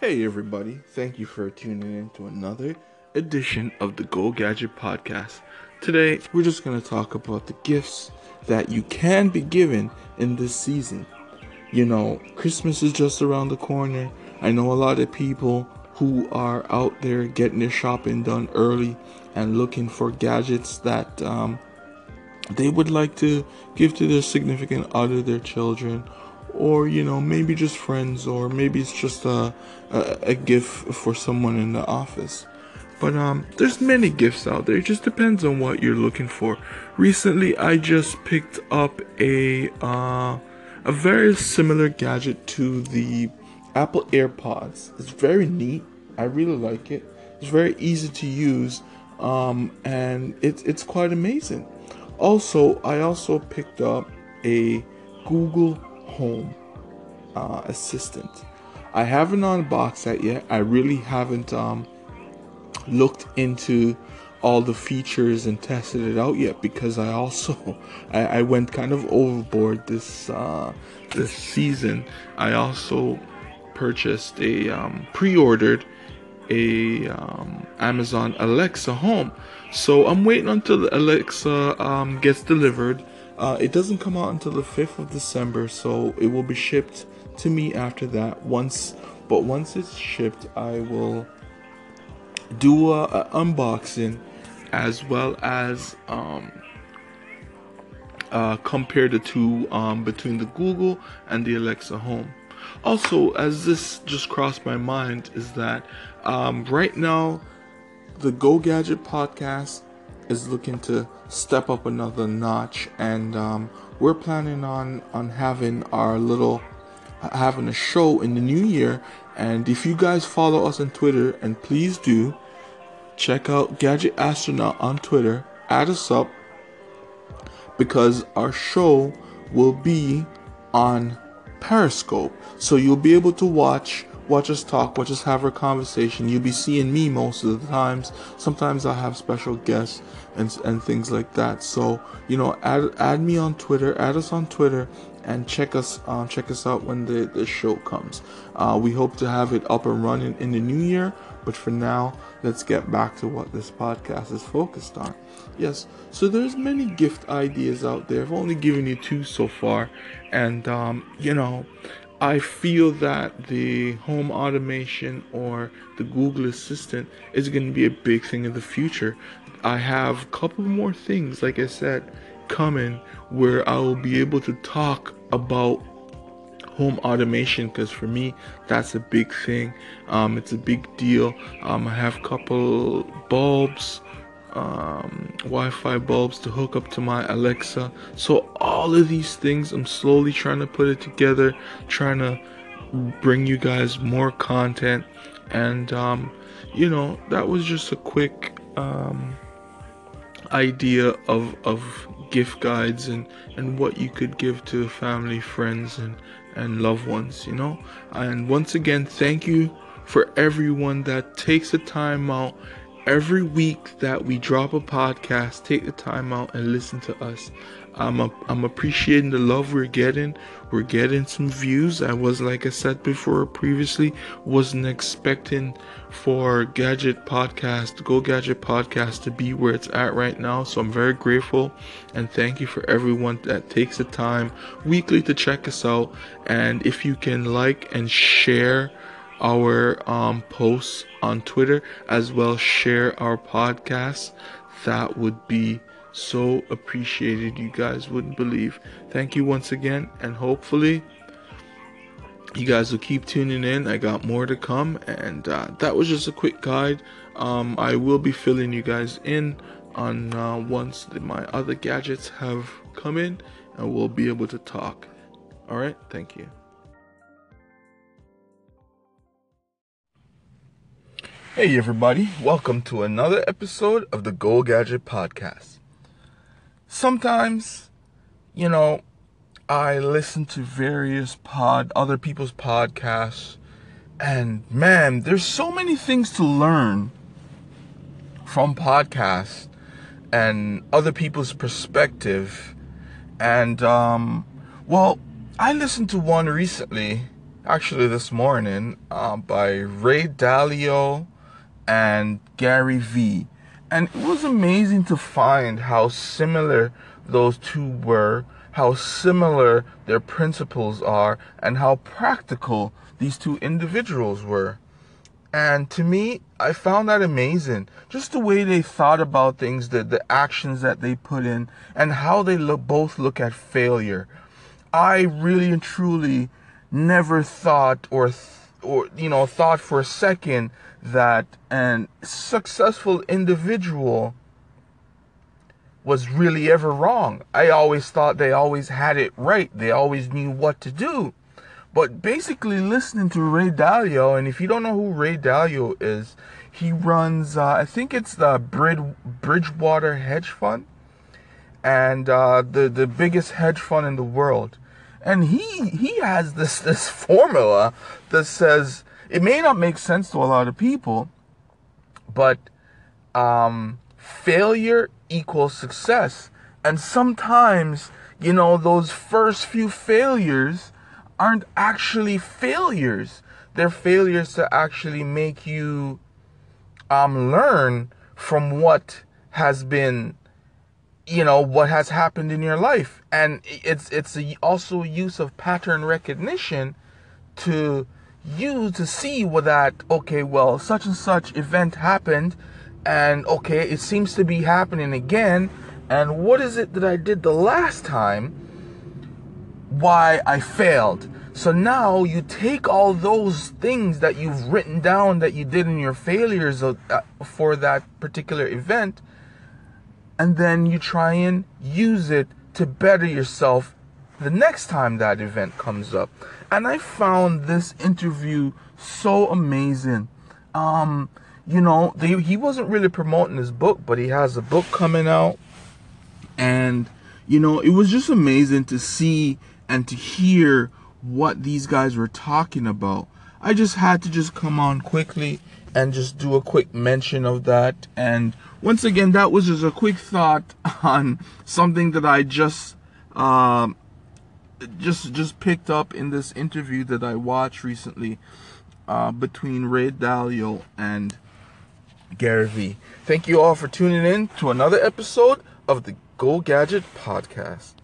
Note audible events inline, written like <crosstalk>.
Hey, everybody. Thank you for tuning in to another edition of the Go Gadget Podcast. Today, we're just going to talk about the gifts that you can be given in this season. You know, Christmas is just around the corner. I know a lot of people who are out there getting their shopping done early and looking for gadgets that um, they would like to give to their significant other, their children, or you know maybe just friends, or maybe it's just a a, a gift for someone in the office. But um, there's many gifts out there. It just depends on what you're looking for. Recently, I just picked up a uh, a very similar gadget to the Apple AirPods. It's very neat. I really like it. It's very easy to use, um, and it's it's quite amazing. Also, I also picked up a Google Home uh, Assistant. I haven't unboxed that yet. I really haven't um, looked into all the features and tested it out yet because I also <laughs> I, I went kind of overboard this uh, this season. I also purchased a um, pre-ordered a um, Amazon Alexa Home. So I'm waiting until the Alexa um, gets delivered. Uh, it doesn't come out until the 5th of December, so it will be shipped to me after that. Once, but once it's shipped, I will do a, a unboxing as well as um, uh, compare the two um, between the Google and the Alexa Home. Also, as this just crossed my mind, is that um, right now the Go Gadget podcast is looking to step up another notch, and um, we're planning on on having our little having a show in the new year. And if you guys follow us on Twitter, and please do, check out Gadget Astronaut on Twitter. Add us up because our show will be on Periscope. So you'll be able to watch watch us talk, watch us have our conversation. You'll be seeing me most of the times. Sometimes I have special guests and and things like that. So you know, add add me on Twitter, add us on Twitter, and check us uh, check us out when the the show comes. Uh, we hope to have it up and running in the new year. But for now, let's get back to what this podcast is focused on. Yes, so there's many gift ideas out there. I've only given you two so far, and um, you know, I feel that the home automation or the Google Assistant is going to be a big thing in the future. I have a couple more things, like I said, coming where I will be able to talk about home automation because for me that's a big thing um, it's a big deal um, i have a couple bulbs um, wi-fi bulbs to hook up to my alexa so all of these things i'm slowly trying to put it together trying to bring you guys more content and um, you know that was just a quick um, idea of of gift guides and and what you could give to family friends and and loved ones, you know? And once again, thank you for everyone that takes the time out every week that we drop a podcast, take the time out and listen to us. I'm a, I'm appreciating the love we're getting. We're getting some views. I was like I said before previously, wasn't expecting for Gadget Podcast, Go Gadget Podcast to be where it's at right now. So I'm very grateful and thank you for everyone that takes the time weekly to check us out. And if you can like and share our um, posts on Twitter as well share our podcast, that would be so appreciated. You guys wouldn't believe. Thank you once again, and hopefully, you guys will keep tuning in. I got more to come, and uh, that was just a quick guide. Um, I will be filling you guys in on uh, once my other gadgets have come in, and we'll be able to talk. All right, thank you. Hey, everybody, welcome to another episode of the Go Gadget Podcast sometimes, you know, I listen to various pod other people's podcasts and man, there's so many things to learn from podcasts and other people's perspective. And um well, I listened to one recently actually this morning uh, by Ray Dalio and Gary Vee. And it was amazing to find how similar those two were, how similar their principles are, and how practical these two individuals were. And to me, I found that amazing. Just the way they thought about things, the, the actions that they put in, and how they look, both look at failure. I really and truly never thought or, or, you know, thought for a second that an successful individual was really ever wrong. I always thought they always had it right. They always knew what to do. But basically, listening to Ray Dalio, and if you don't know who Ray Dalio is, he runs, uh, I think it's the Brid- Bridgewater Hedge Fund, and uh, the the biggest hedge fund in the world. And he he has this this formula that says it may not make sense to a lot of people, but um, failure equals success. And sometimes, you know, those first few failures aren't actually failures. They're failures to actually make you um, learn from what has been, you know, what has happened in your life. And it's it's a, also use of pattern recognition to use to see what that okay, well, such and such event happened, and okay, it seems to be happening again. And what is it that I did the last time? Why I failed. So now you take all those things that you've written down that you did in your failures of, uh, for that particular event, and then you try and use it to better yourself the next time that event comes up. And I found this interview so amazing. Um, you know, they, he wasn't really promoting his book, but he has a book coming out. And, you know, it was just amazing to see and to hear what these guys were talking about. I just had to just come on quickly and just do a quick mention of that. And once again, that was just a quick thought <laughs> on something that I just um, just just picked up in this interview that I watched recently uh, between Ray Dalio and Gary Vee. Thank you all for tuning in to another episode of the Go Gadget Podcast.